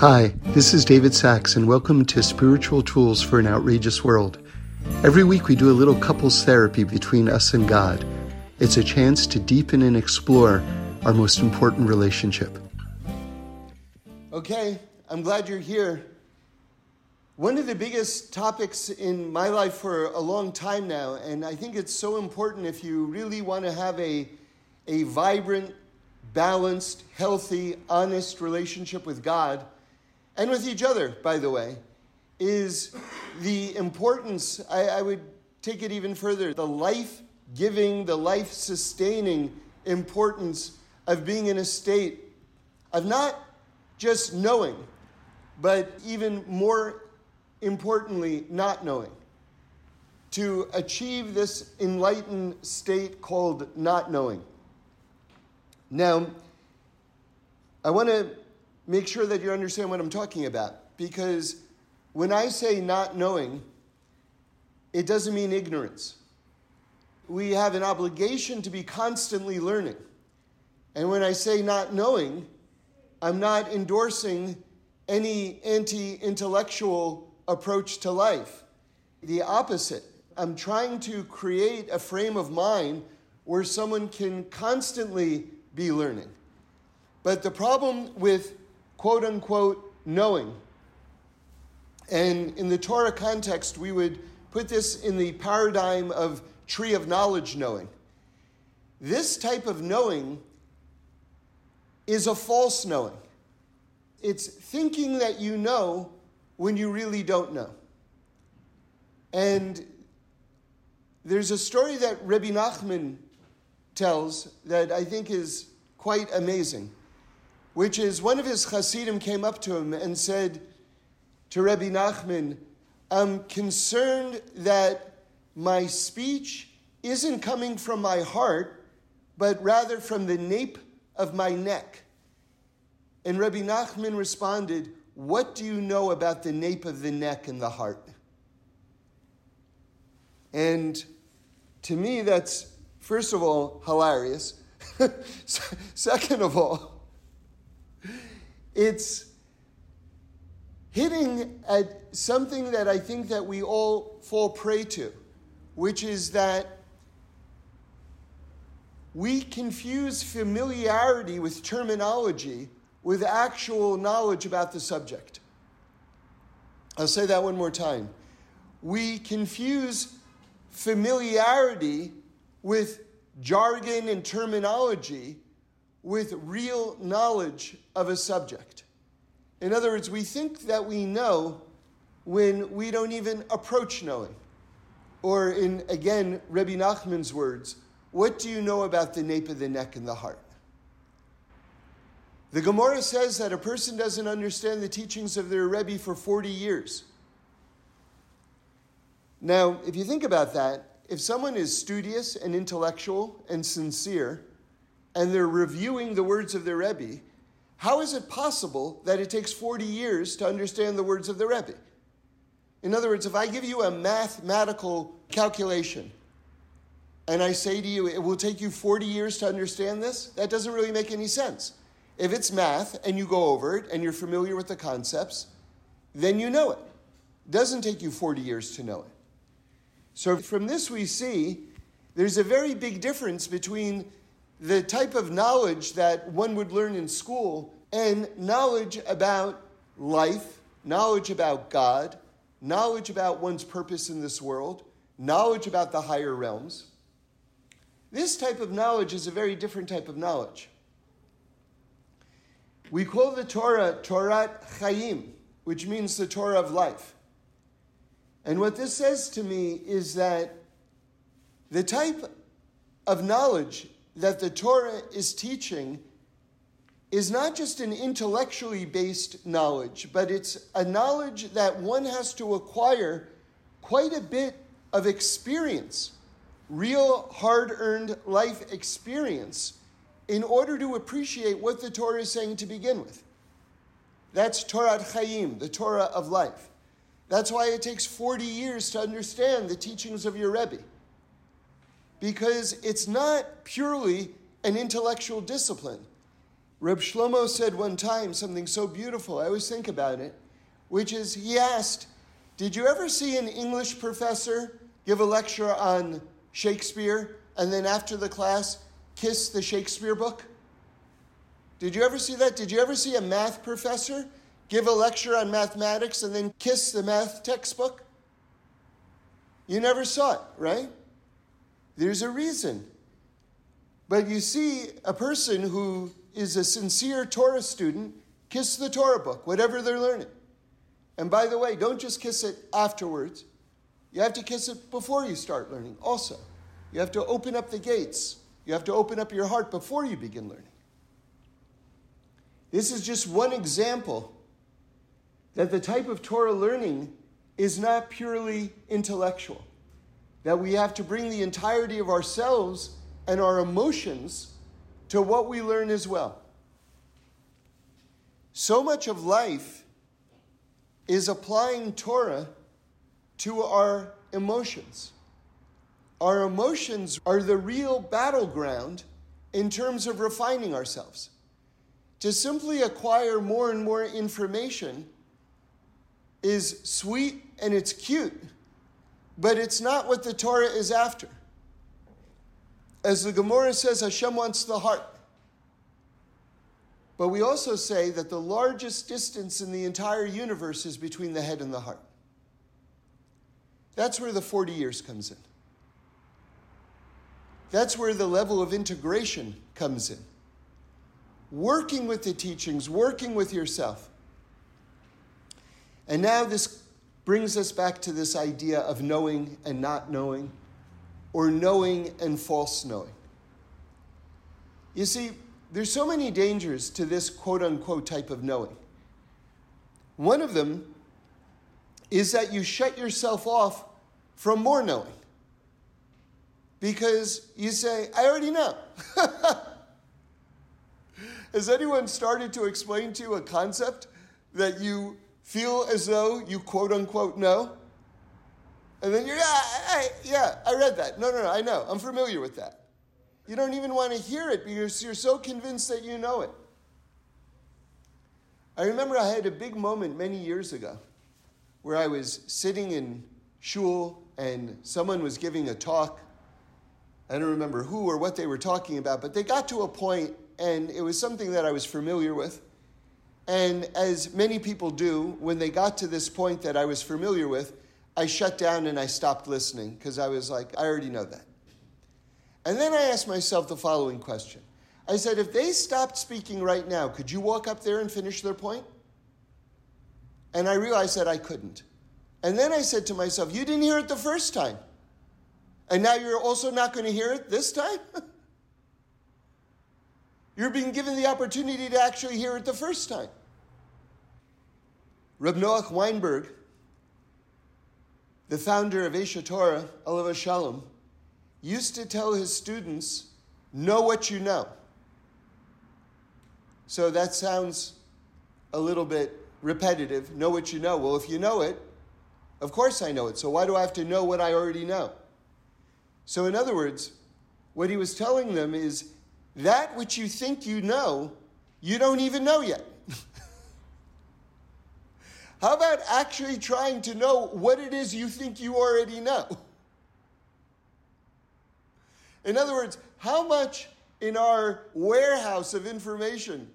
Hi, this is David Sacks, and welcome to Spiritual Tools for an Outrageous World. Every week we do a little couples therapy between us and God. It's a chance to deepen and explore our most important relationship. Okay, I'm glad you're here. One of the biggest topics in my life for a long time now, and I think it's so important if you really want to have a, a vibrant, balanced, healthy, honest relationship with God and with each other, by the way, is the importance, I, I would take it even further, the life giving, the life sustaining importance of being in a state of not just knowing, but even more importantly, not knowing. To achieve this enlightened state called not knowing. Now, I want to make sure that you understand what I'm talking about because when I say not knowing, it doesn't mean ignorance. We have an obligation to be constantly learning. And when I say not knowing, I'm not endorsing any anti intellectual approach to life. The opposite. I'm trying to create a frame of mind where someone can constantly be learning. But the problem with quote unquote knowing, and in the Torah context, we would put this in the paradigm of tree of knowledge knowing. This type of knowing is a false knowing. It's thinking that you know when you really don't know. And there's a story that Rabbi Nachman tells that I think is quite amazing, which is one of his Hasidim came up to him and said to Rabbi Nachman, I'm concerned that my speech isn't coming from my heart, but rather from the nape of my neck. And Rabbi Nachman responded, What do you know about the nape of the neck and the heart? And to me, that's, first of all, hilarious. Second of all, it's hitting at something that I think that we all fall prey to, which is that we confuse familiarity with terminology with actual knowledge about the subject. I'll say that one more time. We confuse familiarity with jargon and terminology with real knowledge of a subject. In other words, we think that we know when we don't even approach knowing. Or, in again, Rabbi Nachman's words, what do you know about the nape of the neck and the heart? The Gemara says that a person doesn't understand the teachings of their Rebbe for 40 years. Now, if you think about that, if someone is studious and intellectual and sincere, and they're reviewing the words of their Rebbe, how is it possible that it takes 40 years to understand the words of the Rebbe? In other words, if I give you a mathematical calculation and I say to you, it will take you 40 years to understand this, that doesn't really make any sense. If it's math and you go over it and you're familiar with the concepts, then you know it. It doesn't take you 40 years to know it. So from this we see there's a very big difference between the type of knowledge that one would learn in school and knowledge about life, knowledge about God, knowledge about one's purpose in this world, knowledge about the higher realms. This type of knowledge is a very different type of knowledge. We call the Torah Torat Chaim, which means the Torah of life. And what this says to me is that the type of knowledge that the Torah is teaching is not just an intellectually based knowledge, but it's a knowledge that one has to acquire quite a bit of experience, real hard earned life experience in order to appreciate what the Torah is saying to begin with. That's Torah Chaim, the Torah of life. That's why it takes 40 years to understand the teachings of your Rebbe. Because it's not purely an intellectual discipline. Reb Shlomo said one time something so beautiful, I always think about it, which is he asked, Did you ever see an English professor give a lecture on Shakespeare and then after the class kiss the Shakespeare book? Did you ever see that? Did you ever see a math professor give a lecture on mathematics and then kiss the math textbook? You never saw it, right? There's a reason. But you see a person who is a sincere Torah student kiss the Torah book, whatever they're learning. And by the way, don't just kiss it afterwards. You have to kiss it before you start learning also. You have to open up the gates. You have to open up your heart before you begin learning. This is just one example that the type of Torah learning is not purely intellectual, that we have to bring the entirety of ourselves and our emotions to what we learn as well. So much of life is applying Torah to our emotions. Our emotions are the real battleground in terms of refining ourselves. To simply acquire more and more information is sweet and it's cute, but it's not what the Torah is after. As the Gemara says, Hashem wants the heart. But we also say that the largest distance in the entire universe is between the head and the heart. That's where the 40 years comes in. That's where the level of integration comes in. Working with the teachings, working with yourself. And now this brings us back to this idea of knowing and not knowing or knowing and false knowing. You see, there's so many dangers to this quote unquote type of knowing. One of them is that you shut yourself off from more knowing. Because you say, I already know. Has anyone started to explain to you a concept that you feel as though you quote unquote know? And then you're, yeah, I, yeah, I read that. No, no, no, I know. I'm familiar with that. You don't even want to hear it because you're so convinced that you know it. I remember I had a big moment many years ago where I was sitting in shul and someone was giving a talk. I don't remember who or what they were talking about, but they got to a point and it was something that I was familiar with. And as many people do, when they got to this point that I was familiar with, I shut down and I stopped listening because I was like, I already know that. And then I asked myself the following question I said, if they stopped speaking right now, could you walk up there and finish their point? And I realized that I couldn't. And then I said to myself, You didn't hear it the first time. And now you're also not going to hear it this time? you're being given the opportunity to actually hear it the first time. Reb Noach Weinberg the founder of Aish Torah, Alav Shalom, used to tell his students, know what you know. So that sounds a little bit repetitive. Know what you know. Well, if you know it, of course I know it. So why do I have to know what I already know? So, in other words, what he was telling them is that which you think you know, you don't even know yet. How about actually trying to know what it is you think you already know? In other words, how much in our warehouse of information,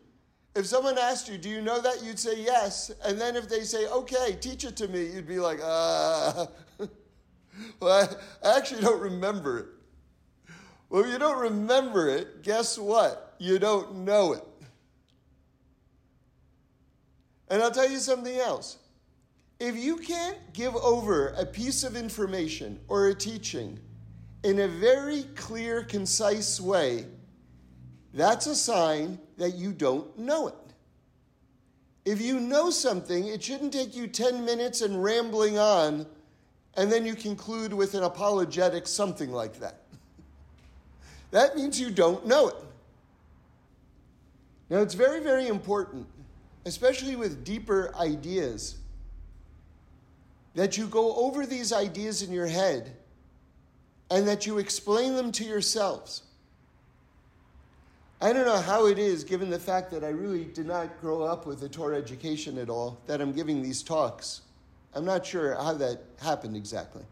if someone asked you, Do you know that? you'd say yes. And then if they say, Okay, teach it to me, you'd be like, Uh, well, I, I actually don't remember it. Well, if you don't remember it, guess what? You don't know it. And I'll tell you something else. If you can't give over a piece of information or a teaching in a very clear, concise way, that's a sign that you don't know it. If you know something, it shouldn't take you 10 minutes and rambling on, and then you conclude with an apologetic, something like that. that means you don't know it. Now, it's very, very important especially with deeper ideas, that you go over these ideas in your head and that you explain them to yourselves. I don't know how it is, given the fact that I really did not grow up with a Torah education at all, that I'm giving these talks. I'm not sure how that happened exactly.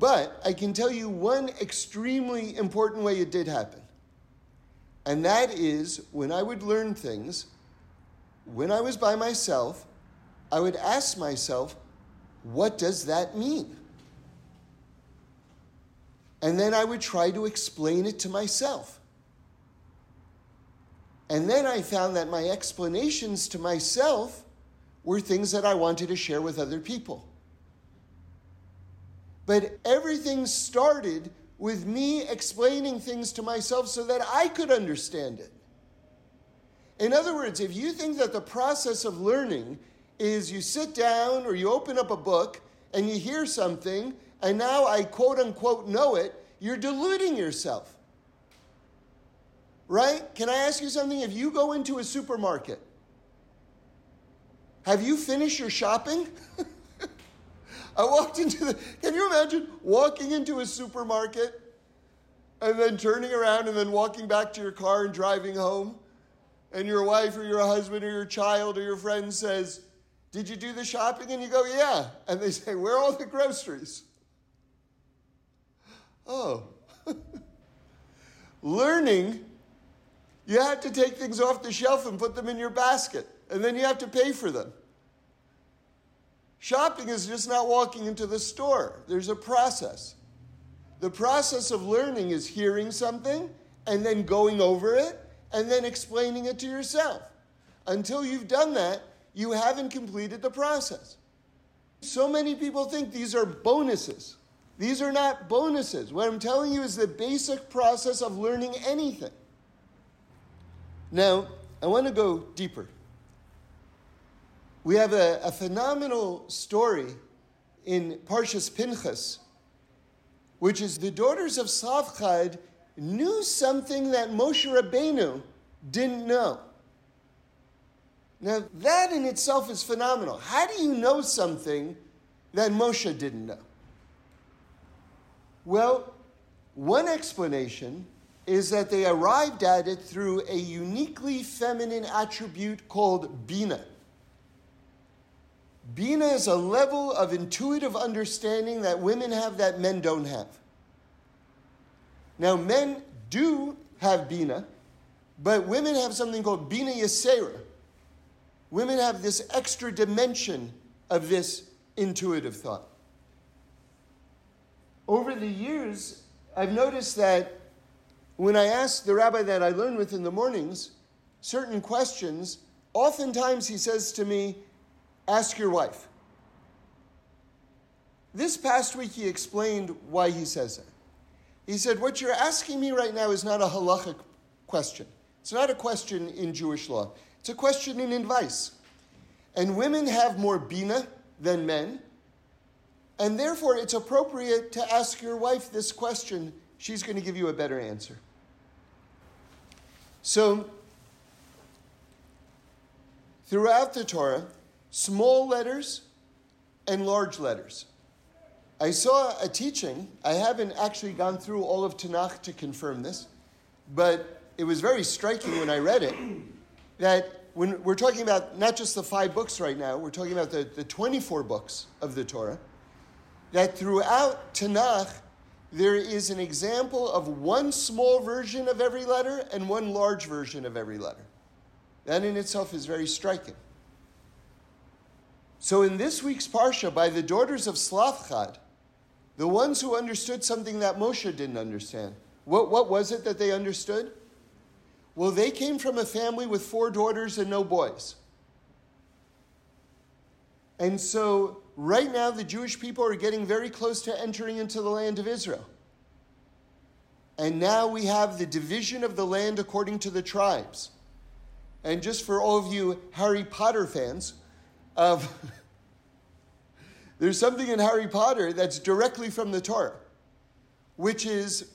But I can tell you one extremely important way it did happen. And that is when I would learn things, when I was by myself, I would ask myself, what does that mean? And then I would try to explain it to myself. And then I found that my explanations to myself were things that I wanted to share with other people. But everything started with me explaining things to myself so that I could understand it. In other words, if you think that the process of learning is you sit down or you open up a book and you hear something, and now I quote unquote know it, you're deluding yourself. Right? Can I ask you something? If you go into a supermarket, have you finished your shopping? I walked into the, can you imagine walking into a supermarket and then turning around and then walking back to your car and driving home? And your wife or your husband or your child or your friend says, Did you do the shopping? And you go, Yeah. And they say, Where are all the groceries? Oh. Learning, you have to take things off the shelf and put them in your basket, and then you have to pay for them. Shopping is just not walking into the store, there's a process. The process of learning is hearing something and then going over it and then explaining it to yourself. Until you've done that, you haven't completed the process. So many people think these are bonuses. These are not bonuses. What I'm telling you is the basic process of learning anything. Now, I want to go deeper. We have a, a phenomenal story in Parshas Pinchas, which is the daughters of Tzlafchad knew something that Moshe Rabbeinu didn't know. Now, that in itself is phenomenal. How do you know something that Moshe didn't know? Well, one explanation is that they arrived at it through a uniquely feminine attribute called Bina. Bina is a level of intuitive understanding that women have that men don't have. Now, men do have Bina, but women have something called Bina Yasera. Women have this extra dimension of this intuitive thought. Over the years, I've noticed that when I ask the rabbi that I learn with in the mornings certain questions, oftentimes he says to me, Ask your wife. This past week, he explained why he says that. He said, What you're asking me right now is not a halachic question. It's not a question in Jewish law, it's a question in advice. And women have more bina than men, and therefore it's appropriate to ask your wife this question. She's going to give you a better answer. So, throughout the Torah, small letters and large letters. I saw a teaching, I haven't actually gone through all of Tanakh to confirm this, but it was very striking when I read it that when we're talking about not just the five books right now, we're talking about the, the 24 books of the Torah, that throughout Tanakh, there is an example of one small version of every letter and one large version of every letter. That in itself is very striking. So in this week's Parsha, by the daughters of Tzlafchad, the ones who understood something that Moshe didn't understand, what, what was it that they understood? Well, they came from a family with four daughters and no boys. And so, right now, the Jewish people are getting very close to entering into the land of Israel. And now we have the division of the land according to the tribes. And just for all of you Harry Potter fans, of there's something in Harry Potter that's directly from the Torah, which is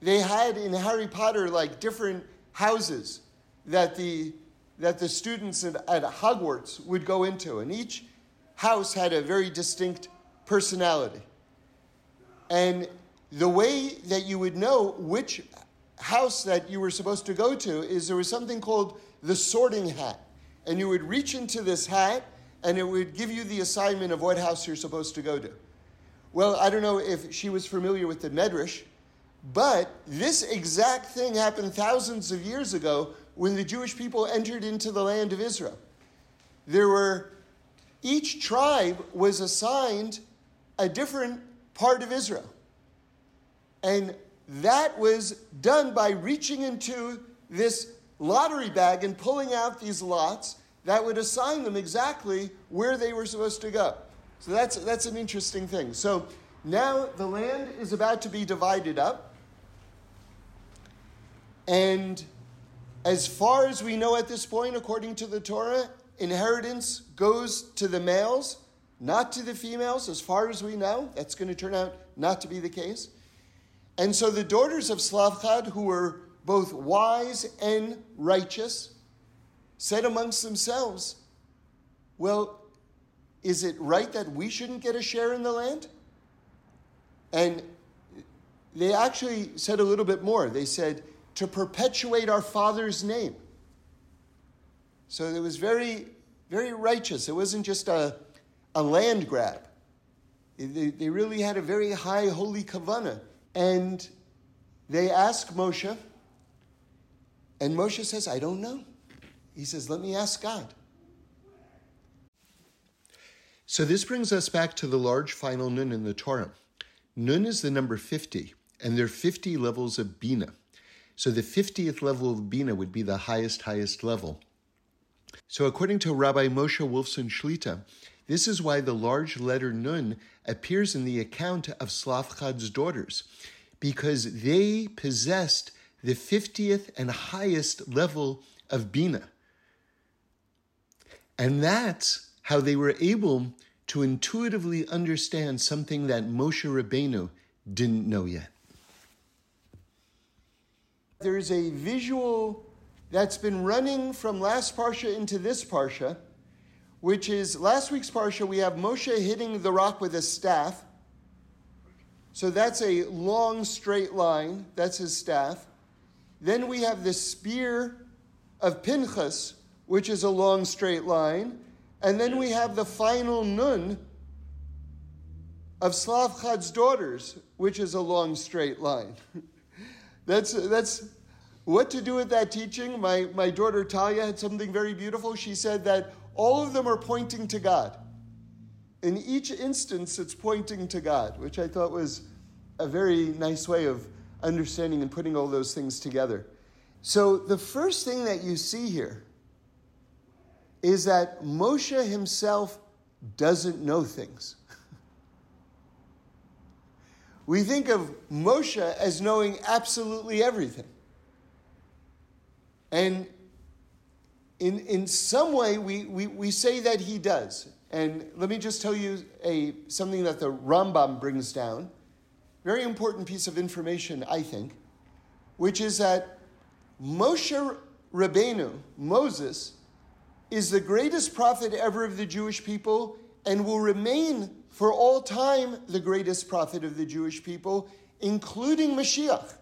they had in Harry Potter like different houses that the that the students at, at Hogwarts would go into, and each house had a very distinct personality. And the way that you would know which house that you were supposed to go to is there was something called the sorting hat. And you would reach into this hat and it would give you the assignment of what house you're supposed to go to. Well, I don't know if she was familiar with the Medrash, but this exact thing happened thousands of years ago when the Jewish people entered into the land of Israel. There were, each tribe was assigned a different part of Israel. And that was done by reaching into this lottery bag and pulling out these lots that would assign them exactly where they were supposed to go. So that's, that's an interesting thing. So now the land is about to be divided up. And as far as we know at this point, according to the Torah, inheritance goes to the males, not to the females, as far as we know. That's going to turn out not to be the case. And so the daughters of Tzlafchad, who were both wise and righteous, said amongst themselves, Well, is it right that we shouldn't get a share in the land? And they actually said a little bit more. They said, To perpetuate our father's name. So it was very, very righteous. It wasn't just a, a land grab. They, they really had a very high holy kavanah and they ask Moshe, and Moshe says, I don't know. He says, Let me ask God. So this brings us back to the large final nun in the Torah. Nun is the number 50, and there are 50 levels of Bina. So the 50th level of Bina would be the highest, highest level. So according to Rabbi Moshe Wolfson Shlita, this is why the large letter Nun appears in the account of Tzlafchad's daughters, because they possessed the 50th and highest level of Bina. And that's how they were able to intuitively understand something that Moshe Rabbeinu didn't know yet. There's a visual that's been running from last Parsha into this Parsha which is last week's parsha, we have Moshe hitting the rock with a staff. So that's a long straight line. That's his staff. Then we have the spear of Pinchas, which is a long straight line. And then we have the final nun of Tzlafchad's daughters, which is a long straight line. that's, that's what to do with that teaching. My, my daughter Talia had something very beautiful. She said that all of them are pointing to God. In each instance, it's pointing to God, which I thought was a very nice way of understanding and putting all those things together. So, the first thing that you see here is that Moshe himself doesn't know things. we think of Moshe as knowing absolutely everything. And in, in some way, we, we, we say that he does. And let me just tell you a, something that the Rambam brings down. Very important piece of information, I think, which is that Moshe Rabbeinu, Moses, is the greatest prophet ever of the Jewish people and will remain for all time the greatest prophet of the Jewish people, including Mashiach.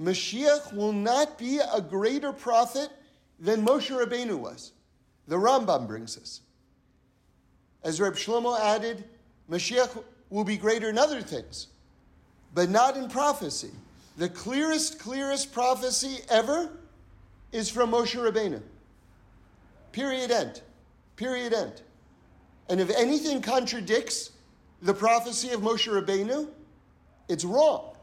Mashiach will not be a greater prophet than Moshe Rabbeinu was. The Rambam brings us. As Reb Shlomo added, Mashiach will be greater in other things, but not in prophecy. The clearest, clearest prophecy ever is from Moshe Rabbeinu. Period end. Period end. And if anything contradicts the prophecy of Moshe Rabbeinu, it's wrong.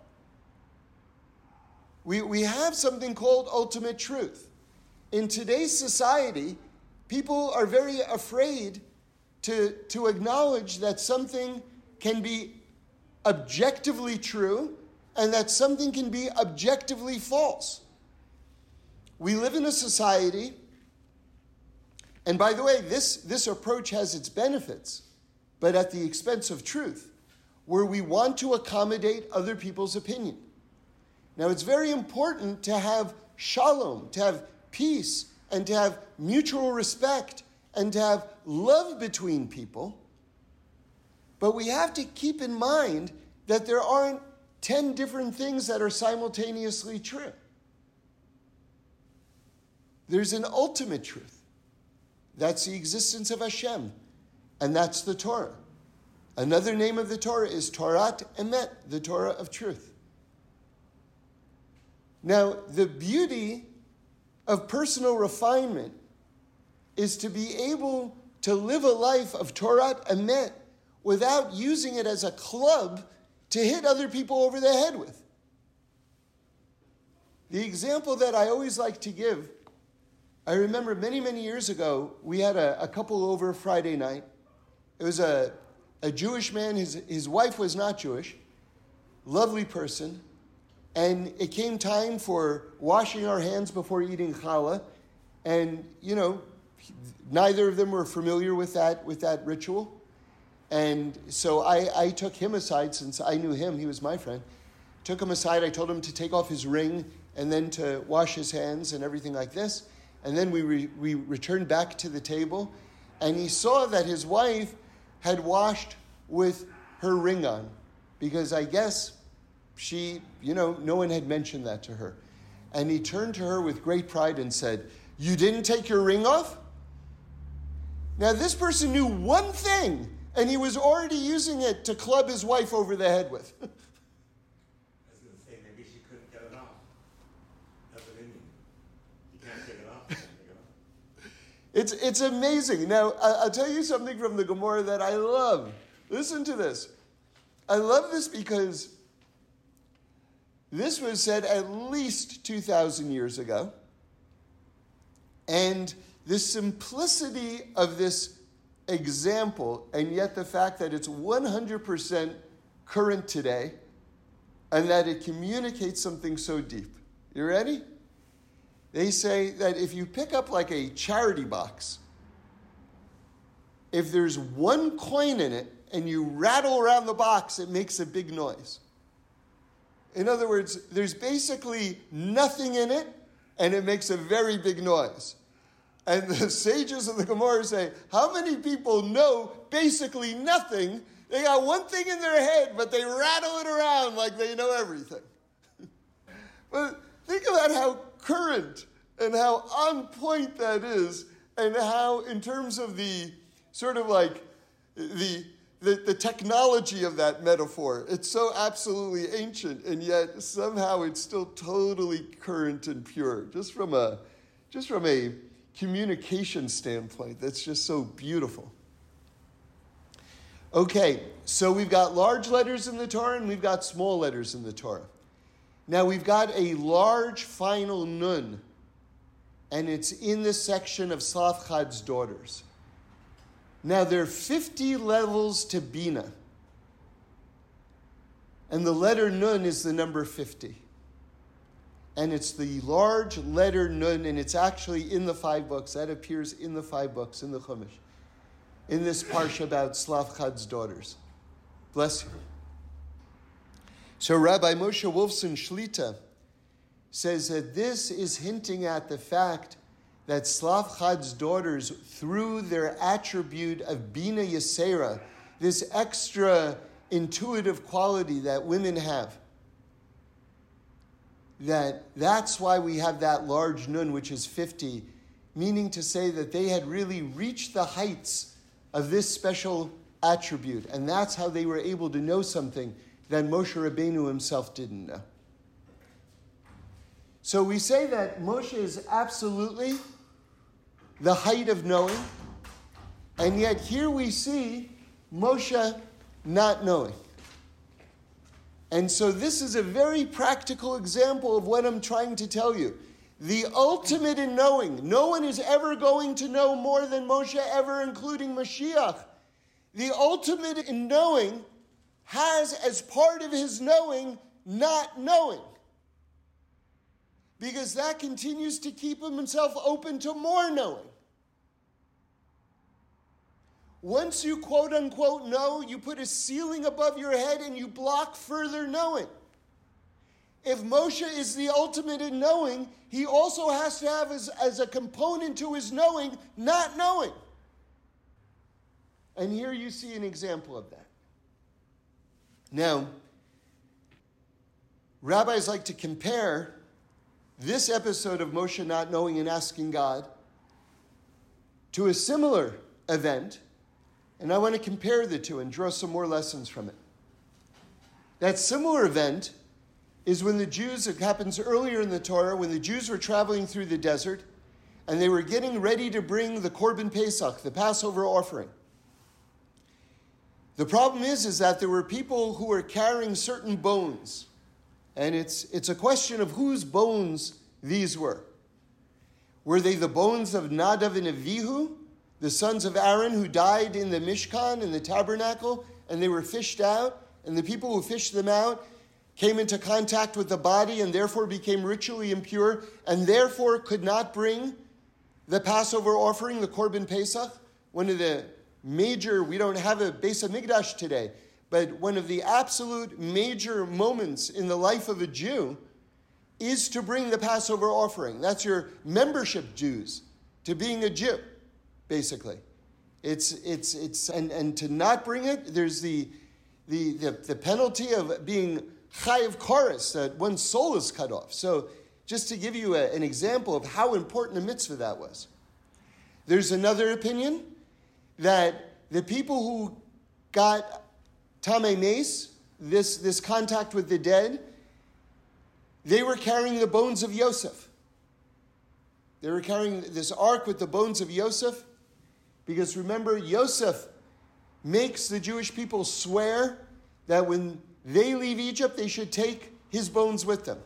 We, we have something called ultimate truth in today's society, people are very afraid to, to acknowledge that something can be objectively true and that something can be objectively false. We live in a society, and by the way, this, this approach has its benefits, but at the expense of truth, where we want to accommodate other people's opinion. Now, it's very important to have shalom, to have peace and to have mutual respect and to have love between people. But we have to keep in mind that there aren't 10 different things that are simultaneously true. there's an ultimate truth. That's the existence of Hashem, and that's the Torah. Another name of the Torah is Torat Emet, the Torah of truth. Now, the beauty of personal refinement is to be able to live a life of Torat Emet without using it as a club to hit other people over the head with. The example that I always like to give, I remember many, many years ago, we had a, a couple over Friday night. It was a, a Jewish man, his, his wife was not Jewish, lovely person. And it came time for washing our hands before eating challah. And, you know, neither of them were familiar with that, with that ritual. And so I, I took him aside since I knew him, he was my friend. Took him aside, I told him to take off his ring and then to wash his hands and everything like this. And then we, re, we returned back to the table, and he saw that his wife had washed with her ring on, because I guess she, you know, no one had mentioned that to her. And he turned to her with great pride and said, You didn't take your ring off? Now, this person knew one thing, and he was already using it to club his wife over the head with. It's, it's amazing. Now, I'll tell you something from the Gemara that I love. Listen to this. I love this because this was said at least 2,000 years ago. And the simplicity of this example, and yet the fact that it's 100% current today, and that it communicates something so deep. You ready? They say that if you pick up like a charity box, if there's one coin in it and you rattle around the box, it makes a big noise. In other words, there's basically nothing in it and it makes a very big noise. And the sages of the Gemara say, How many people know basically nothing? They got one thing in their head, but they rattle it around like they know everything. but think about how current and how on point that is, and how, in terms of the sort of like the, the, the technology of that metaphor, it's so absolutely ancient, and yet somehow it's still totally current and pure, just from a, just from a communication standpoint. That's just so beautiful. Okay, so we've got large letters in the Torah and we've got small letters in the Torah. Now we've got a large final nun, and it's in the section of Tzlafchad's daughters. Now there are 50 levels to Bina, and the letter nun is the number 50. And it's the large letter nun, and it's actually in the five books. That appears in the five books in the Chumash, in this parsha about Tzlafchad's daughters. Bless you. So Rabbi Moshe Wolfson Shlita says that this is hinting at the fact that Tzlafchad's daughters, through their attribute of Bina Yasera, this extra intuitive quality that women have, that that's why we have that large nun, which is 50, meaning to say that they had really reached the heights of this special attribute. And that's how they were able to know something that Moshe Rabbeinu himself didn't know. So we say that Moshe is absolutely the height of knowing, and yet here we see Moshe not knowing. And so this is a very practical example of what I'm trying to tell you. The ultimate in knowing. No one is ever going to know more than Moshe ever, including Mashiach. The ultimate in knowing has as part of his knowing not knowing. Because that continues to keep himself open to more knowing. Once you quote unquote know, you put a ceiling above your head and you block further knowing. If Moshe is the ultimate in knowing, he also has to have as, as a component to his knowing, not knowing. And here you see an example of that. Now, rabbis like to compare this episode of Moshe not knowing and asking God to a similar event, and I want to compare the two and draw some more lessons from it. That similar event is when the Jews, it happens earlier in the Torah, when the Jews were traveling through the desert and they were getting ready to bring the Korban Pesach, the Passover offering. The problem is, is that there were people who were carrying certain bones, and it's, it's a question of whose bones these were. Were they the bones of Nadav and Avihu, the sons of Aaron who died in the Mishkan, in the tabernacle, and they were fished out? And the people who fished them out came into contact with the body and therefore became ritually impure and therefore could not bring the Passover offering, the Korban Pesach, one of the major, we don't have a Beis Hamikdash today, but one of the absolute major moments in the life of a Jew is to bring the Passover offering. That's your membership dues to being a Jew, basically. It's, it's, it's, and, and to not bring it, there's the, the, the, the penalty of being chayiv kares, that one's soul is cut off. So, just to give you a, an example of how important a mitzvah that was. There's another opinion that the people who got Tamei Meis, this, this contact with the dead, they were carrying the bones of Yosef. They were carrying this ark with the bones of Yosef, because remember, Yosef makes the Jewish people swear that when they leave Egypt, they should take his bones with them.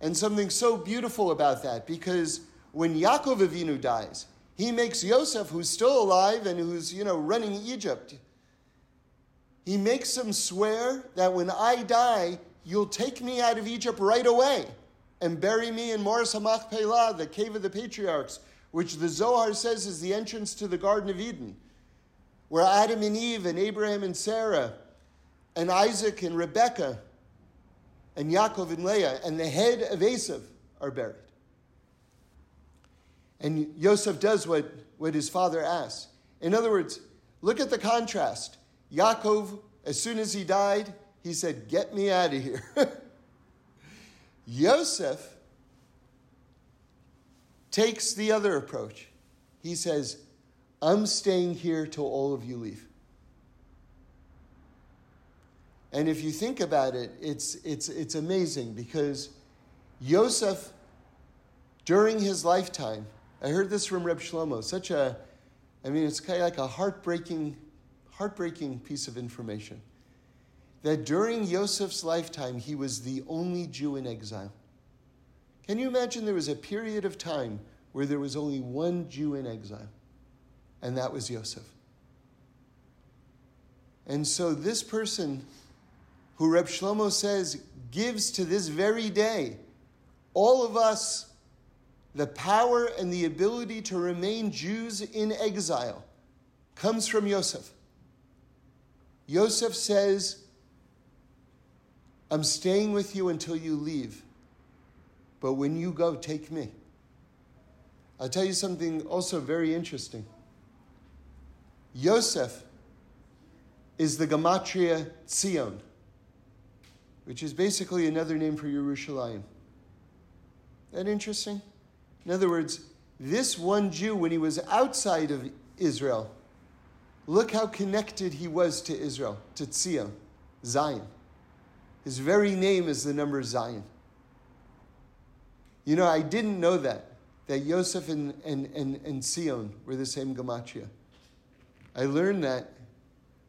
And something so beautiful about that, because when Yaakov Avinu dies, he makes Yosef, who's still alive and who's, you know, running Egypt, he makes him swear that when I die, you'll take me out of Egypt right away and bury me in Me'aras HaMachpelah, the cave of the patriarchs, which the Zohar says is the entrance to the Garden of Eden, where Adam and Eve and Abraham and Sarah and Isaac and Rebekah and Yaakov and Leah and the head of Esav are buried. And Yosef does what, what his father asks. In other words, look at the contrast. Yaakov, as soon as he died, he said, Get me out of here. Yosef takes the other approach. He says, I'm staying here till all of you leave. And if you think about it, it's, it's, it's amazing because Yosef, during his lifetime, I heard this from Reb Shlomo, such a, I mean, it's kind of like a heartbreaking, heartbreaking piece of information. That during Yosef's lifetime, he was the only Jew in exile. Can you imagine there was a period of time where there was only one Jew in exile, and that was Yosef? And so this person who Reb Shlomo says gives to this very day all of us the power and the ability to remain Jews in exile, comes from Yosef. Yosef says, I'm staying with you until you leave, but when you go, take me. I'll tell you something also very interesting. Yosef is the Gematria Tzion which is basically another name for Yerushalayim. That interesting? In other words, this one Jew, when he was outside of Israel, look how connected he was to Israel, to Tzion, Zion. His very name is the number Zion. You know, I didn't know that, that Yosef and, and, and, and Tzion were the same gematria. I learned that,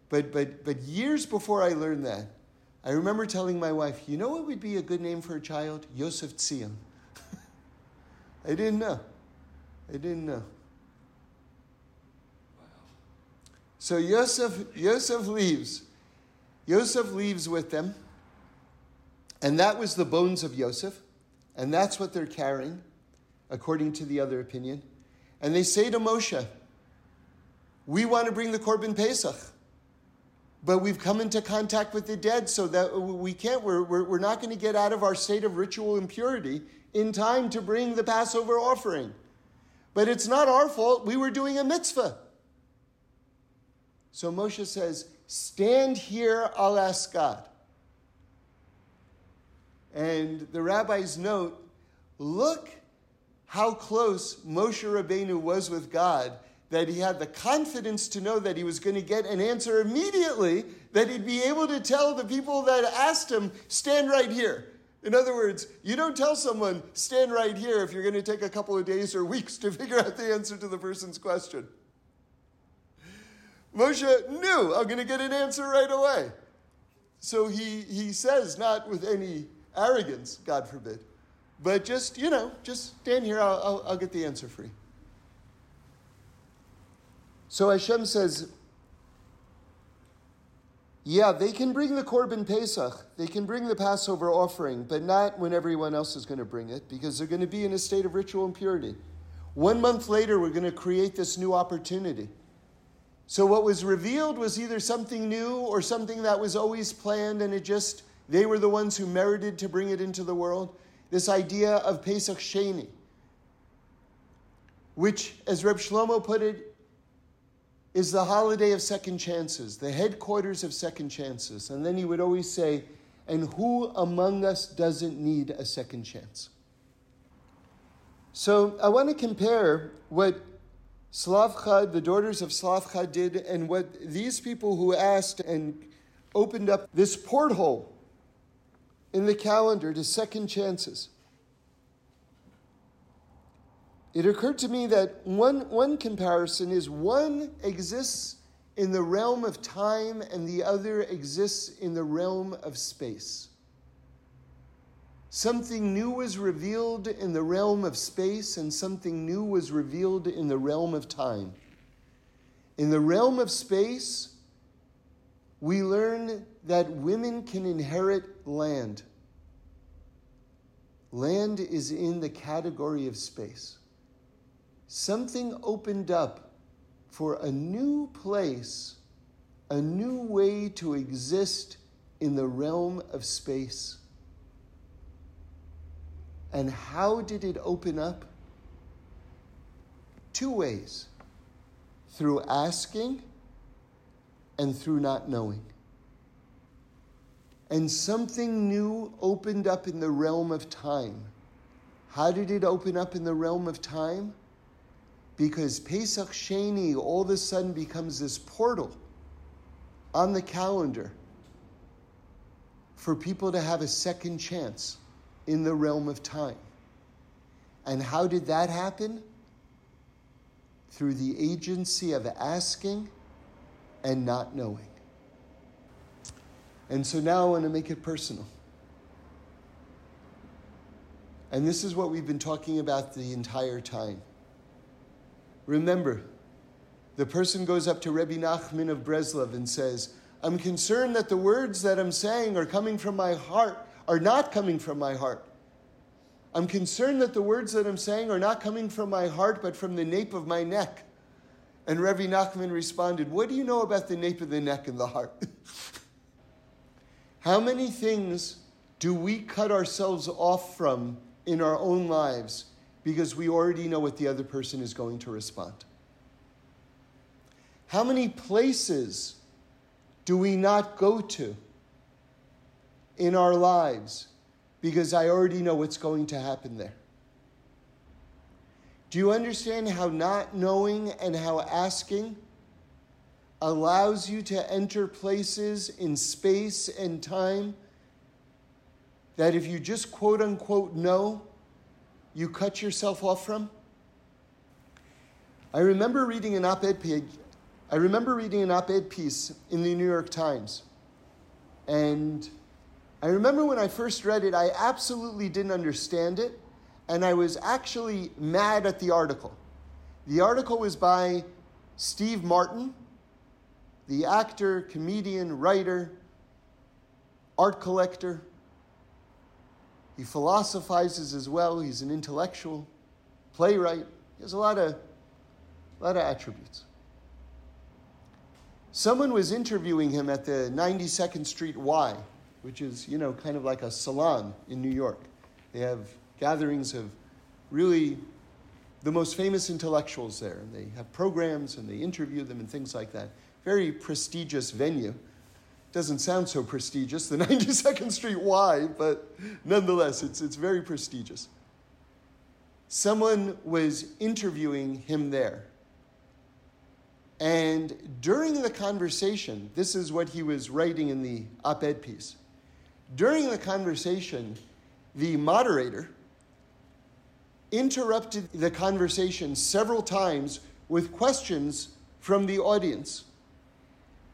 but, but, but years before I learned that, I remember telling my wife, you know what would be a good name for a child? Yosef Tzion. I didn't know. I didn't know. So Yosef, Yosef leaves. Yosef leaves with them. And that was the bones of Yosef. And that's what they're carrying, according to the other opinion. And they say to Moshe, We want to bring the Korban Pesach but we've come into contact with the dead so that we can't, we're, we're, we're not going to get out of our state of ritual impurity in time to bring the Passover offering. But it's not our fault. We were doing a mitzvah. So Moshe says, Stand here, I'll ask God. And the rabbis note, look how close Moshe Rabbeinu was with God that he had the confidence to know that he was going to get an answer immediately, that he'd be able to tell the people that asked him, stand right here. In other words, you don't tell someone, stand right here, if you're going to take a couple of days or weeks to figure out the answer to the person's question. Moshe knew, I'm going to get an answer right away. So he, he says, not with any arrogance, God forbid, but just, you know, just stand here, I'll, I'll, I'll get the answer you. So Hashem says, yeah, they can bring the Korban Pesach, they can bring the Passover offering, but not when everyone else is going to bring it, because they're going to be in a state of ritual impurity. One month later, we're going to create this new opportunity. So, what was revealed was either something new or something that was always planned, and it just, they were the ones who merited to bring it into the world. This idea of Pesach Sheni, which, as Reb Shlomo put it, is the holiday of second chances, the headquarters of second chances. And then he would always say, and who among us doesn't need a second chance? So I want to compare what Tzlafchad, the daughters of Tzlafchad did, and what these people who asked and opened up this porthole in the calendar to second chances it occurred to me that one, one comparison is one exists in the realm of time and the other exists in the realm of space. Something new was revealed in the realm of space, and something new was revealed in the realm of time. In the realm of space, we learn that women can inherit land. Land is in the category of space something opened up for a new place, a new way to exist in the realm of space. And how did it open up? Two ways through asking and through not knowing. And something new opened up in the realm of time. How did it open up in the realm of time? Because Pesach Sheni all of a sudden becomes this portal on the calendar for people to have a second chance in the realm of time. And how did that happen? Through the agency of asking and not knowing. And so now I want to make it personal. And this is what we've been talking about the entire time. Remember, the person goes up to Rebbe Nachman of Breslov and says, I'm concerned that the words that I'm saying are coming from my heart, are not coming from my heart. I'm concerned that the words that I'm saying are not coming from my heart, but from the nape of my neck. And Rebbe Nachman responded, What do you know about the nape of the neck and the heart? How many things do we cut ourselves off from in our own lives because we already know what the other person is going to respond? How many places do we not go to in our lives because I already know what's going to happen there? Do you understand how not knowing and how asking allows you to enter places in space and time that if you just quote unquote know, you cut yourself off from? I remember reading an op-ed page. I remember reading an op-ed piece in the New York Times, and I remember when I first read it, I absolutely didn't understand it, and I was actually mad at the article. The article was by Steve Martin, the actor, comedian, writer, art collector. He philosophizes as well. He's an intellectual, playwright. He has a lot of, a lot of attributes. Someone was interviewing him at the 92nd Street Y, which is, you know, kind of like a salon in New York. They have gatherings of really the most famous intellectuals there, and they have programs and they interview them and things like that. Very prestigious venue doesn't sound so prestigious, the 92nd Street Y, but nonetheless, it's, it's very prestigious. someone was interviewing him there. And during the conversation, this is what he was writing in the op ed piece. During the conversation, the moderator interrupted the conversation several times with questions from the audience.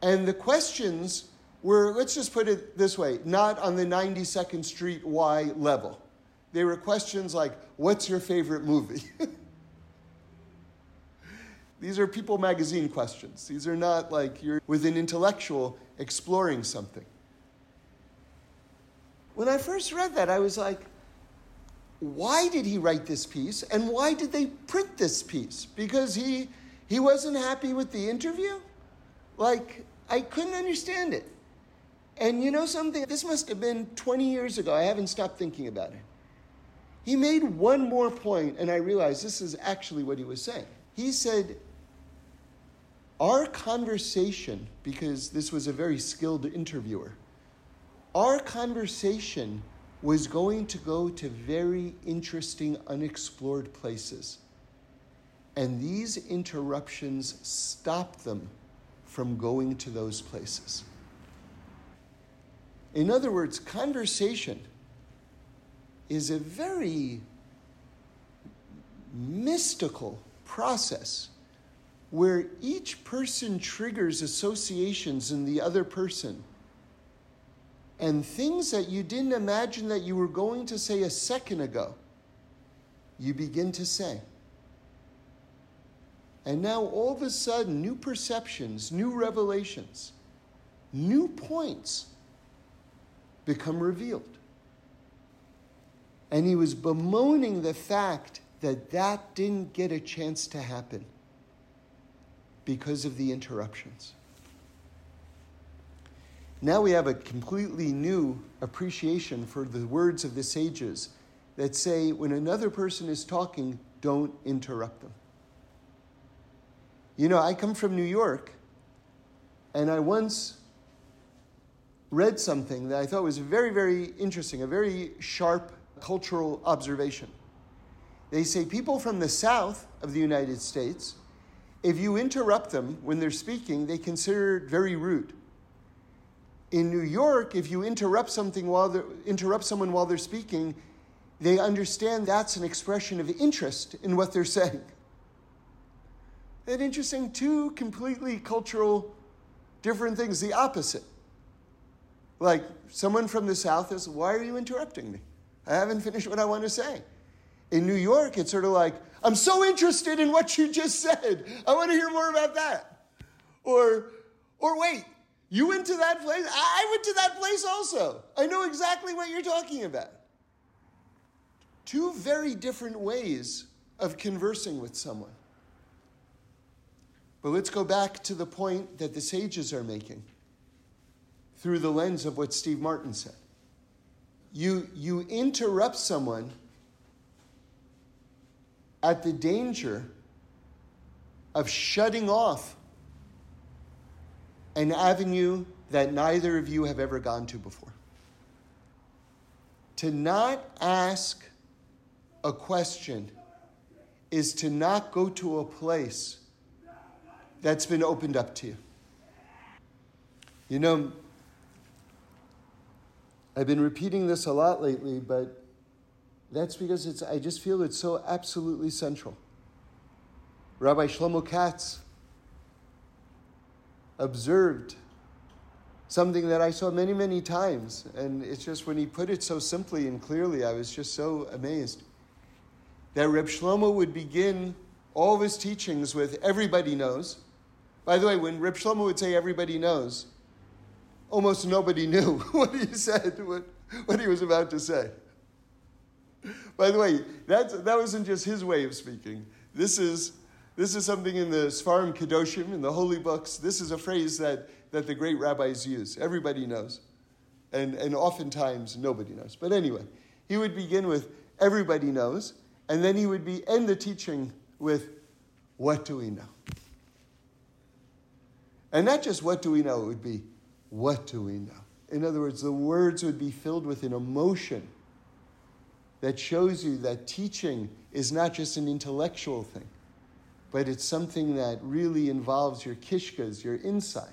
And the questions were, let's just put it this way, not on the 92nd Street Y level. They were questions like, What's your favorite movie? These are People magazine questions. These are not like you're with an intellectual exploring something. When I first read that, I was like, why did he write this piece and why did they print this piece? Because he, he wasn't happy with the interview? Like, I couldn't understand it. And you know something? This must have been 20 years ago. I haven't stopped thinking about it. He made one more point, and I realized this is actually what he was saying. He said, our conversation, because this was a very skilled interviewer, our conversation was going to go to very interesting, unexplored places. And these interruptions stopped them from going to those places. In other words, conversation is a very mystical process where each person triggers associations in the other person. And things that you didn't imagine that you were going to say a second ago, you begin to say. And now all of a sudden, new perceptions, new revelations, new points become revealed. And he was bemoaning the fact that that didn't get a chance to happen because of the interruptions. Now we have a completely new appreciation for the words of the sages that say when another person is talking, don't interrupt them. You know, I come from New York, and I once read something that I thought was very, very interesting, a very sharp cultural observation. They say people from the south of the United States if you interrupt them when they're speaking, they consider it very rude. In New York, if you interrupt something while interrupt someone while they're speaking, they understand that's an expression of interest in what they're saying. That interesting, two completely cultural different things, the opposite. Like someone from the South is, why are you interrupting me? I haven't finished what I want to say. In New York, it's sort of like, I'm so interested in what you just said. I want to hear more about that. Or, or wait, you went to that place? I went to that place also. I know exactly what you're talking about. Two very different ways of conversing with someone. But let's go back to the point that the sages are making through the lens of what Steve Martin said. You, you interrupt someone at the danger of shutting off an avenue that neither of you have ever gone to before. To not ask a question is to not go to a place that's been opened up to you. You know, I've been repeating this a lot lately, but that's because it's, I just feel it's so absolutely central. Rabbi Shlomo Katz observed something that I saw many, many times. And it's just when he put it so simply and clearly, I was just so amazed. That Reb Shlomo would begin all of his teachings with everybody knows. By the way, when Reb Shlomo would say everybody knows, almost nobody knew what he said, what, what he was about to say. By the way, that's, that wasn't just his way of speaking. This is, this is something in the Sfarim Kedoshim, in the holy books. This is a phrase that, that the great rabbis use. Everybody knows. And, and oftentimes nobody knows. But anyway, he would begin with, everybody knows. And then he would be, end the teaching with, what do we know? And not just what do we know, it would be, what do we know? In other words, the words would be filled with an emotion that shows you that teaching is not just an intellectual thing, but it's something that really involves your kishkas, your inside,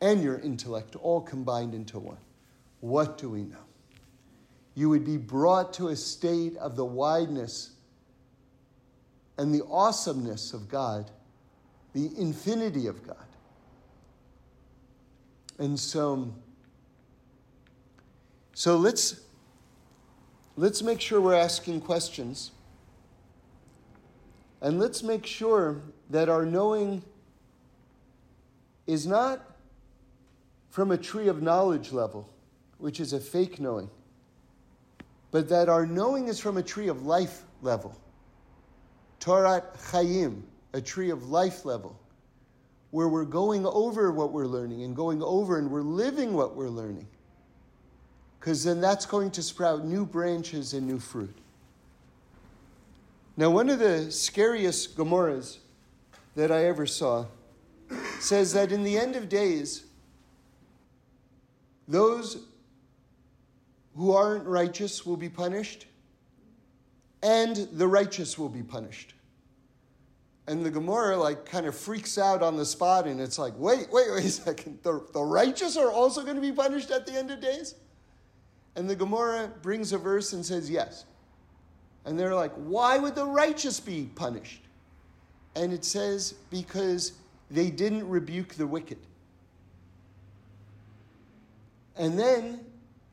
and your intellect all combined into one. What do we know? You would be brought to a state of the wideness and the awesomeness of God, the infinity of God. And so, so let's let's make sure we're asking questions. And let's make sure that our knowing is not from a tree of knowledge level, which is a fake knowing, but that our knowing is from a tree of life level. Torat Chaim, a tree of life level, where we're going over what we're learning and going over and we're living what we're learning. Because then that's going to sprout new branches and new fruit. Now, one of the scariest Gemaras that I ever saw says that in the end of days, those who aren't righteous will be punished, and the righteous will be punished. And the Gemara like kind of freaks out on the spot, and it's like, wait, wait, wait a second. The, the righteous are also going to be punished at the end of days? And the Gemara brings a verse and says, yes. And they're like, why would the righteous be punished? And it says, because they didn't rebuke the wicked. And then,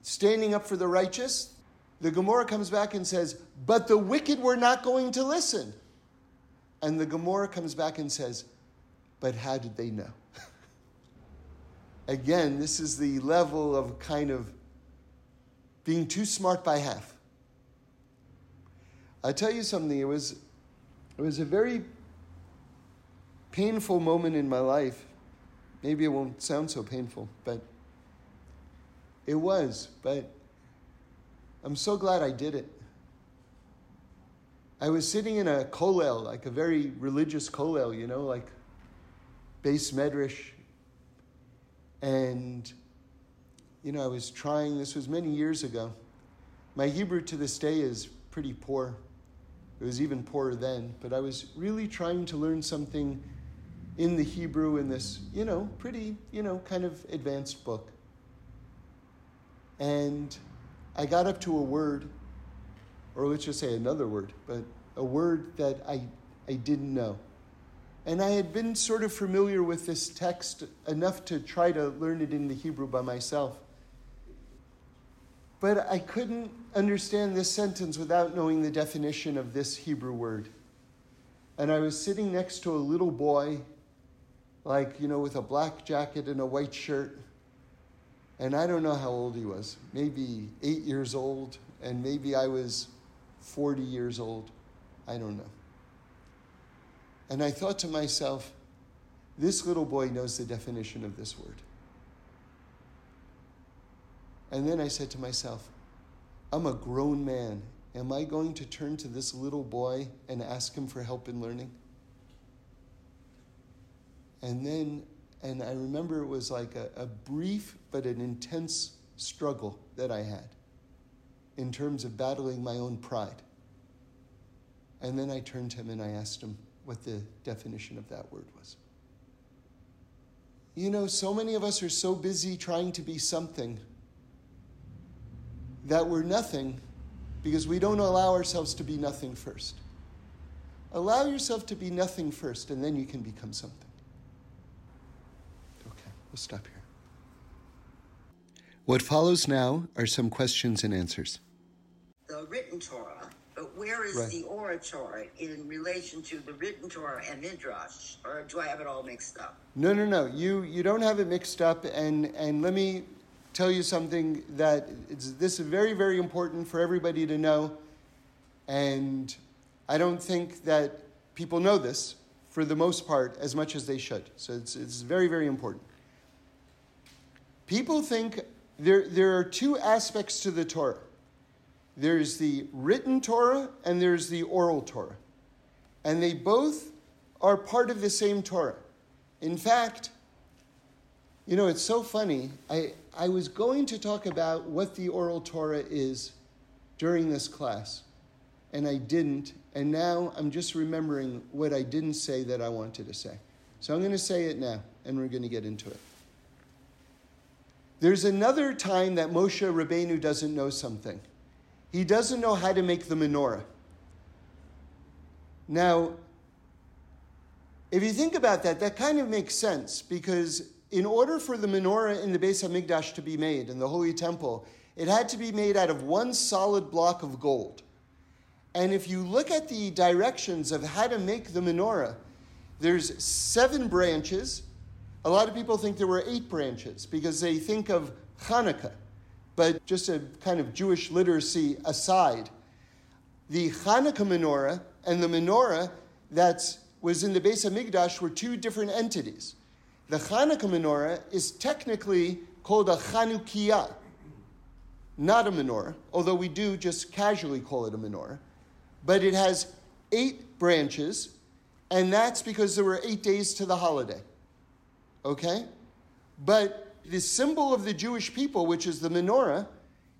standing up for the righteous, the Gemara comes back and says, but the wicked were not going to listen. And the Gemara comes back and says, But how did they know? Again, this is the level of kind of being too smart by half. i tell you something, it was, it was a very painful moment in my life. Maybe it won't sound so painful, but it was. But I'm so glad I did it. I was sitting in a kollel, like a very religious kollel, you know, like beis medrash. And, you know, I was trying, this was many years ago. My Hebrew to this day is pretty poor. It was even poorer then, but I was really trying to learn something in the Hebrew in this, you know, pretty, you know, kind of advanced book. And I got up to a word or let's just say another word, but a word that I, I didn't know. And I had been sort of familiar with this text enough to try to learn it in the Hebrew by myself. But I couldn't understand this sentence without knowing the definition of this Hebrew word. And I was sitting next to a little boy, like, you know, with a black jacket and a white shirt. And I don't know how old he was, maybe eight years old, and maybe I was 40 years old. I don't know. And I thought to myself, this little boy knows the definition of this word. And then I said to myself, I'm a grown man. Am I going to turn to this little boy and ask him for help in learning? And then, and I remember it was like a, a brief but an intense struggle that I had in terms of battling my own pride. And then I turned to him and I asked him what the definition of that word was. You know, so many of us are so busy trying to be something that we're nothing because we don't allow ourselves to be nothing first. Allow yourself to be nothing first, and then you can become something. Okay, we'll stop here. What follows now are some questions and answers. The written Torah, but where is right. the oral Torah in relation to the written Torah and Midrash? Or do I have it all mixed up? No, no, no. You you don't have it mixed up. And and let me tell you something that it's, this is very very important for everybody to know. And I don't think that people know this for the most part as much as they should. So it's it's very very important. People think there, there are two aspects to the Torah there's the written Torah and there's the oral Torah. And they both are part of the same Torah. In fact, you know, it's so funny. I, I was going to talk about what the oral Torah is during this class, and I didn't, and now I'm just remembering what I didn't say that I wanted to say. So I'm going to say it now, and we're going to get into it. There's another time that Moshe Rabbeinu doesn't know something. He doesn't know how to make the menorah. Now, if you think about that, that kind of makes sense because in order for the menorah in the Beis Hamikdash to be made in the Holy Temple, it had to be made out of one solid block of gold. And if you look at the directions of how to make the menorah, there's seven branches. A lot of people think there were eight branches because they think of Hanukkah. But just a kind of Jewish literacy aside, the Hanukkah menorah and the menorah that was in the Beis Hamikdash were two different entities. The Hanukkah menorah is technically called a Chanukiah, not a menorah, although we do just casually call it a menorah. But it has eight branches, and that's because there were eight days to the holiday. Okay? But the symbol of the Jewish people, which is the menorah,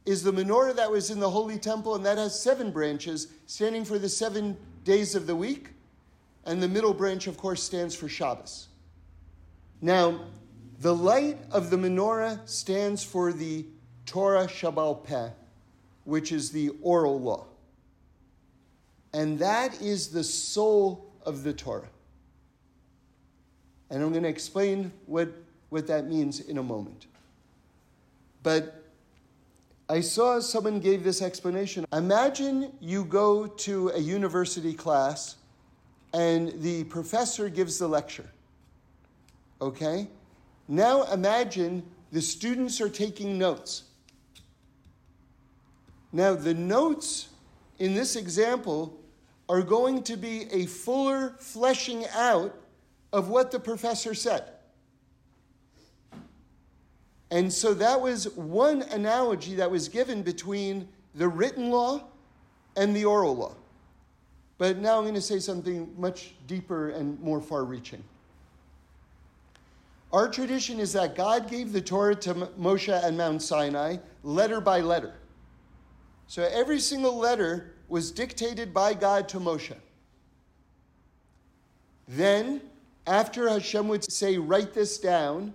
is the menorah that was in the Holy Temple, and that has seven branches, standing for the seven days of the week. And the middle branch, of course, stands for Shabbos. Now, the light of the menorah stands for the Torah Sheba'al Peh, which is the oral law. And that is the soul of the Torah. And I'm going to explain what what that means in a moment. But I saw someone gave this explanation. Imagine you go to a university class and the professor gives the lecture. Okay? Now imagine the students are taking notes. Now, the notes in this example are going to be a fuller fleshing out of what the professor said. And so that was one analogy that was given between the written law and the oral law. But now I'm going to say something much deeper and more far reaching. Our tradition is that God gave the Torah to Moshe at Mount Sinai letter by letter. So every single letter was dictated by God to Moshe. Then, after Hashem would say, Write this down,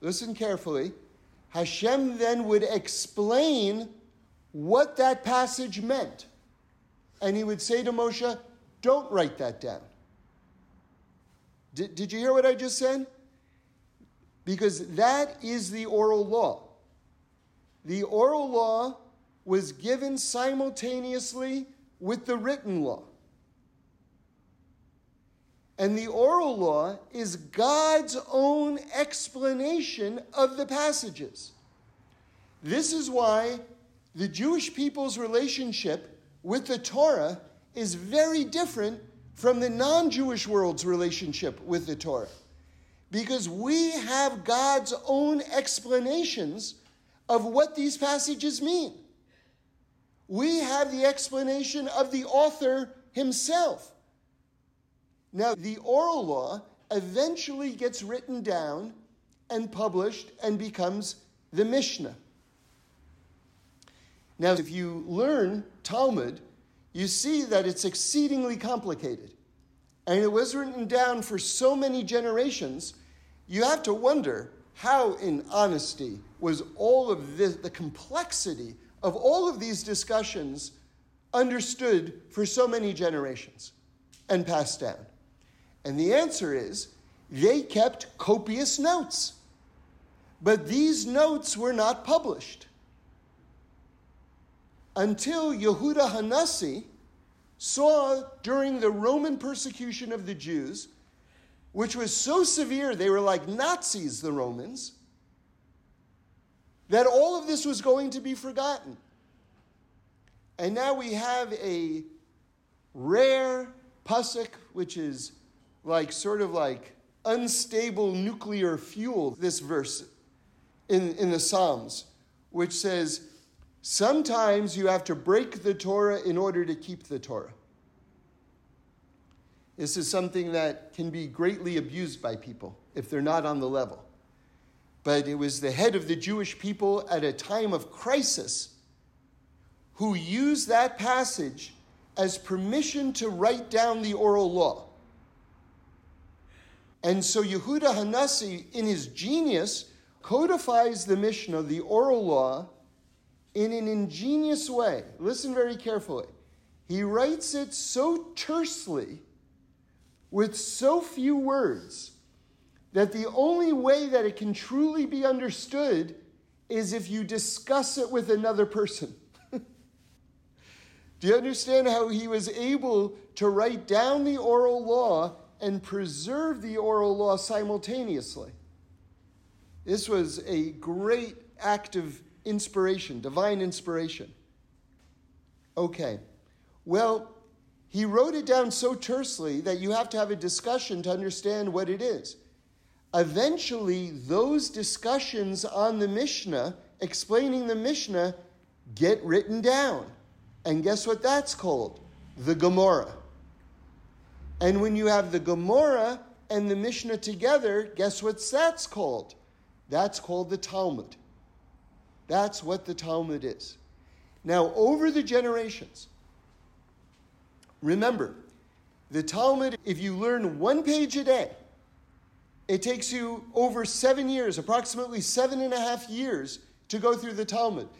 listen carefully, Hashem then would explain what that passage meant. And he would say to Moshe, Don't write that down. Did, did you hear what I just said? Because that is the oral law. The oral law was given simultaneously with the written law. And the oral law is God's own explanation of the passages. This is why the Jewish people's relationship with the Torah is very different from the non Jewish world's relationship with the Torah. Because we have God's own explanations of what these passages mean. We have the explanation of the author himself. Now, the oral law eventually gets written down and published and becomes the Mishnah. Now, if you learn Talmud, you see that it's exceedingly complicated. And it was written down for so many generations, you have to wonder how, in honesty, was all of this, the complexity of all of these discussions understood for so many generations and passed down? And the answer is they kept copious notes. But these notes were not published until Yehuda Hanassi saw during the Roman persecution of the Jews, which was so severe, they were like Nazis, the Romans, that all of this was going to be forgotten. And now we have a rare pasuk, which is like sort of like unstable nuclear fuel, this verse in, in the Psalms, which says, Sometimes you have to break the Torah in order to keep the Torah. This is something that can be greatly abused by people if they're not on the level. But it was the head of the Jewish people at a time of crisis who used that passage as permission to write down the oral law. And so Yehuda Hanassi, in his genius, codifies the Mishnah, the oral law, in an ingenious way. Listen very carefully. He writes it so tersely, with so few words, that the only way that it can truly be understood is if you discuss it with another person. Do you understand how he was able to write down the oral law and preserve the oral law simultaneously? This was a great act of inspiration, divine inspiration. Okay. Well, he wrote it down so tersely that you have to have a discussion to understand what it is. Eventually, those discussions on the Mishnah, explaining the Mishnah, get written down. And guess what that's called? The Gemara. And when you have the Gemara and the Mishnah together, guess what that's called? That's called the Talmud. That's what the Talmud is. Now, over the generations, remember, the Talmud, if you learn one page a day, it takes you over seven years, approximately seven and a half years, to go through the Talmud.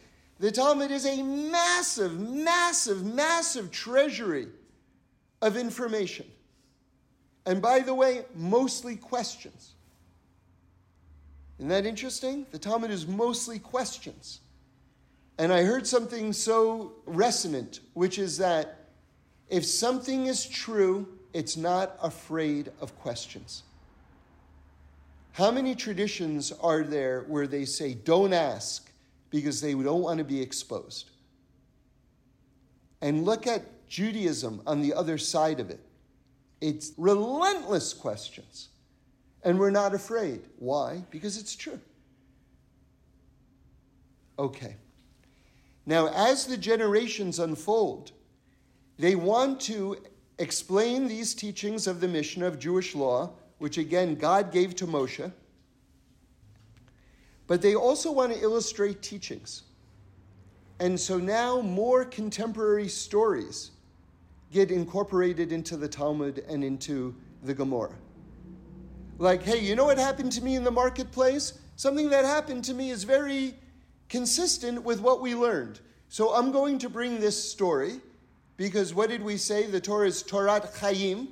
The Talmud is a massive, massive, massive treasury of information. And by the way, mostly questions. Isn't that interesting? The Talmud is mostly questions. And I heard something so resonant, which is that if something is true, it's not afraid of questions. How many traditions are there where they say, don't ask because they don't want to be exposed? And look at Judaism on the other side of it. It's relentless questions. And we're not afraid. Why? Because it's true. Okay. Now, as the generations unfold, they want to explain these teachings of the Mishnah of Jewish law, which again God gave to Moshe. But they also want to illustrate teachings. And so now more contemporary stories get incorporated into the Talmud and into the Gemara. Like, hey, you know what happened to me in the marketplace? Something that happened to me is very consistent with what we learned. So I'm going to bring this story because what did we say? The Torah is Torat Chaim.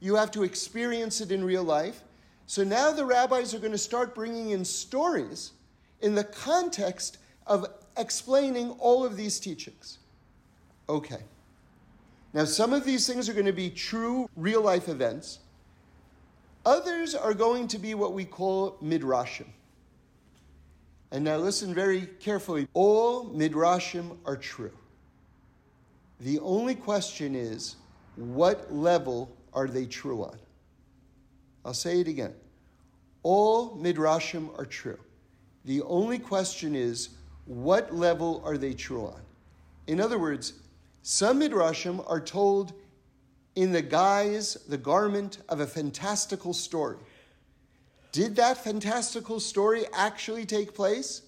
You have to experience it in real life. So now the rabbis are going to start bringing in stories in the context of explaining all of these teachings. Okay. Now, some of these things are going to be true real life events. Others are going to be what we call midrashim. And now listen very carefully. All midrashim are true. The only question is, what level are they true on? I'll say it again. All midrashim are true. The only question is, what level are they true on? In other words, some midrashim are told in the guise, the garment of a fantastical story. Did that fantastical story actually take place?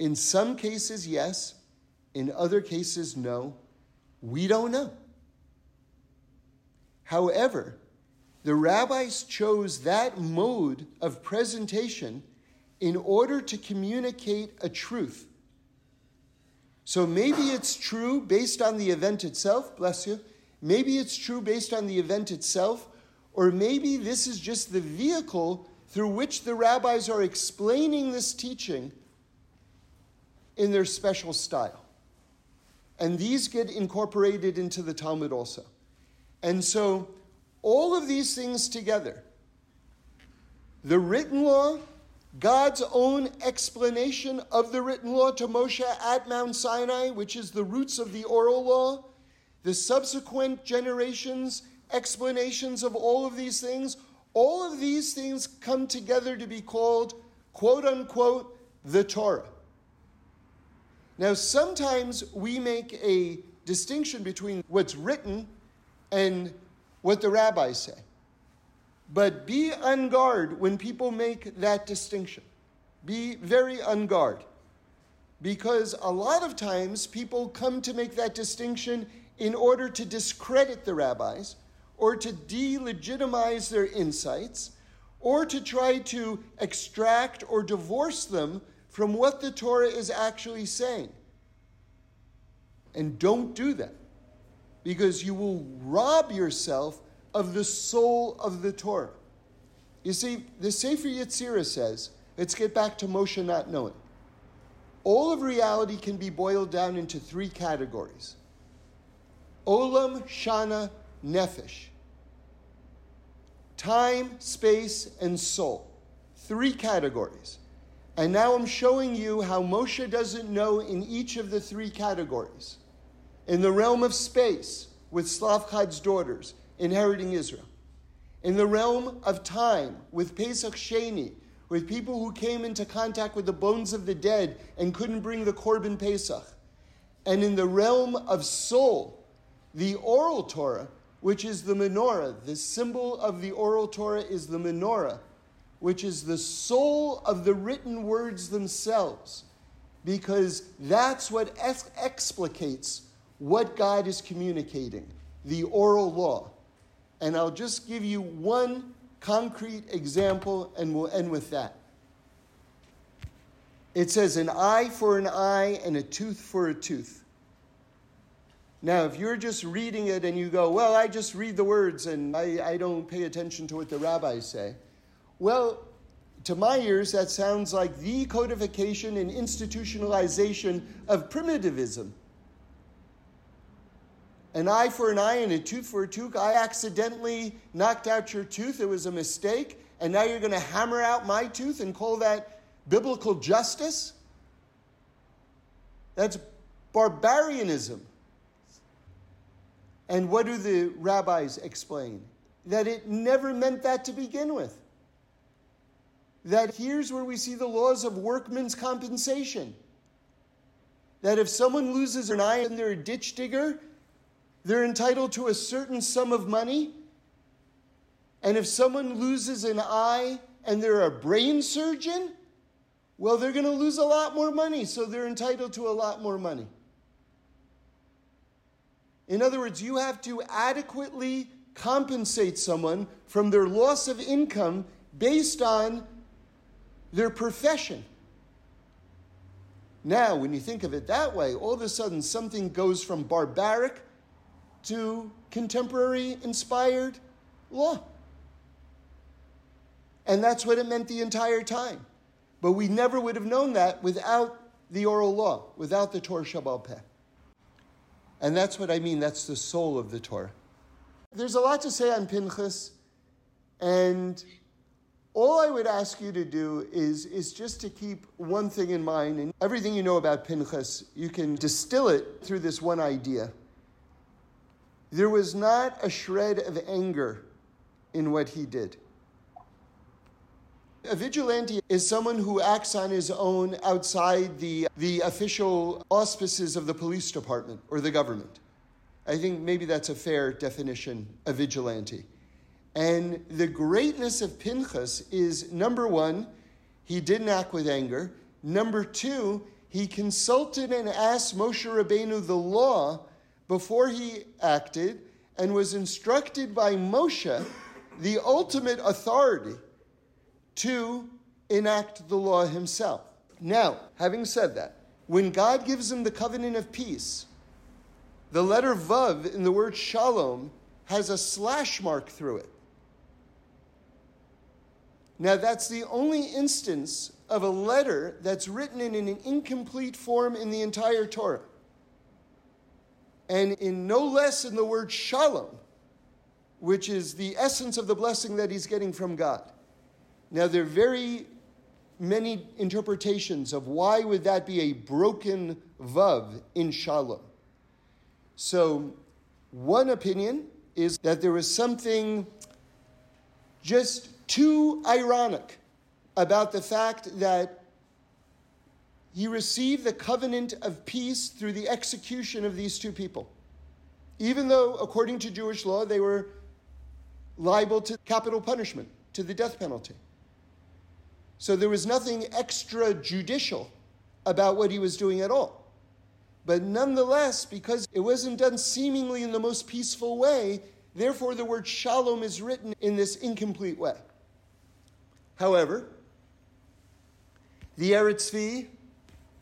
In some cases, yes. In other cases, no. We don't know. However, the rabbis chose that mode of presentation in order to communicate a truth. So maybe it's true based on the event itself, bless you, Maybe it's true based on the event itself, or maybe this is just the vehicle through which the rabbis are explaining this teaching in their special style. And these get incorporated into the Talmud also. And so, all of these things together the written law, God's own explanation of the written law to Moshe at Mount Sinai, which is the roots of the oral law, the subsequent generations' explanations of all of these things, all of these things come together to be called, quote unquote, the Torah. Now, sometimes we make a distinction between what's written and what the rabbis say. But be on guard when people make that distinction. Be very on guard. because a lot of times people come to make that distinction in order to discredit the rabbis or to delegitimize their insights or to try to extract or divorce them from what the Torah is actually saying. And don't do that because you will rob yourself of the soul of the Torah. You see, the Sefer Yetzirah says, let's get back to Moshe not knowing. All of reality can be boiled down into three categories Olam, Shana, Nefesh. Time, space, and soul. Three categories. And now I'm showing you how Moshe doesn't know in each of the three categories. In the realm of space, with Tzlafchad's daughters inheriting Israel. In the realm of time, with Pesach Sheni, with people who came into contact with the bones of the dead and couldn't bring the Korban Pesach. And in the realm of soul, the oral Torah, which is the menorah, the symbol of the oral Torah is the menorah, which is the soul of the written words themselves, because that's what ex- explicates what God is communicating, the oral law. And I'll just give you one concrete example, and we'll end with that. It says, an eye for an eye and a tooth for a tooth. Now, if you're just reading it and you go, well, I just read the words and I, I don't pay attention to what the rabbis say, well, to my ears, that sounds like the codification and institutionalization of primitivism an eye for an eye and a tooth for a tooth. I accidentally knocked out your tooth. It was a mistake. And now you're going to hammer out my tooth and call that biblical justice? That's barbarianism. And what do the rabbis explain? That it never meant that to begin with. That here's where we see the laws of workman's compensation. That if someone loses an eye and they're a ditch digger, they're entitled to a certain sum of money. And if someone loses an eye and they're a brain surgeon, well, they're going to lose a lot more money, so they're entitled to a lot more money. In other words, you have to adequately compensate someone from their loss of income based on their profession. Now, when you think of it that way, all of a sudden something goes from barbaric to contemporary inspired law. And that's what it meant the entire time. But we never would have known that without the oral law, without the Torah Sheba'al Peh. And that's what I mean, that's the soul of the Torah. There's a lot to say on Pinchas, and all I would ask you to do is, is just to keep one thing in mind, and everything you know about Pinchas, you can distill it through this one idea. There was not a shred of anger in what he did. A vigilante is someone who acts on his own outside the, the official auspices of the police department or the government. I think maybe that's a fair definition of vigilante. And the greatness of Pinchas is number one, he didn't act with anger. Number two, he consulted and asked Moshe Rabbeinu the law before he acted and was instructed by Moshe, the ultimate authority, to enact the law himself. Now, having said that, when God gives him the covenant of peace, the letter Vav in the word shalom has a slash mark through it. Now, that's the only instance of a letter that's written in an incomplete form in the entire Torah and in no less in the word shalom, which is the essence of the blessing that he's getting from God. Now, there are very many interpretations of why would that be a broken vav in shalom. So, one opinion is that there was something just too ironic about the fact that he received the covenant of peace through the execution of these two people. Even though, according to Jewish law, they were liable to capital punishment, to the death penalty. So there was nothing extrajudicial about what he was doing at all. But nonetheless, because it wasn't done seemingly in the most peaceful way, therefore the word shalom is written in this incomplete way. However, the Eretz Tzvi,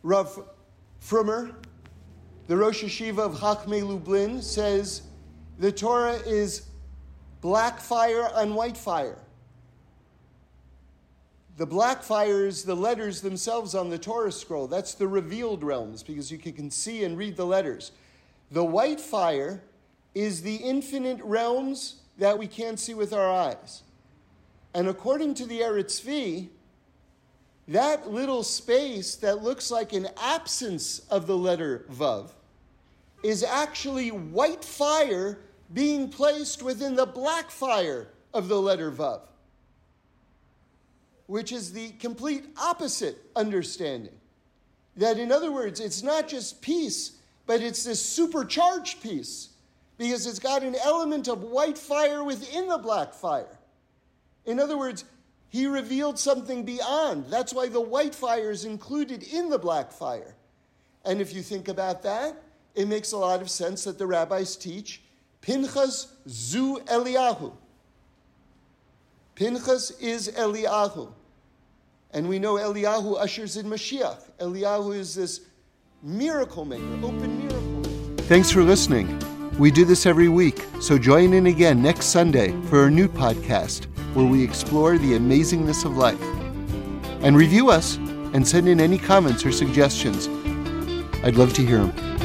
Rav Frummer, the Rosh Yeshiva of Chachmei Lublin, says the Torah is black fire on white fire. The black fire is the letters themselves on the Torah scroll. That's the revealed realms because you can see and read the letters. The white fire is the infinite realms that we can't see with our eyes. And according to the Eretz Tzvi, that little space that looks like an absence of the letter Vav is actually white fire being placed within the black fire of the letter Vav which is the complete opposite understanding. That, in other words, it's not just peace, but it's this supercharged peace because it's got an element of white fire within the black fire. In other words, he revealed something beyond. That's why the white fire is included in the black fire. And if you think about that, it makes a lot of sense that the rabbis teach Pinchas zu Eliyahu. Pinchas is Eliyahu. And we know Eliyahu ushers in Mashiach. Eliyahu is this miracle maker, open miracle. Maker. Thanks for listening. We do this every week, so join in again next Sunday for a new podcast where we explore the amazingness of life. And review us and send in any comments or suggestions. I'd love to hear them.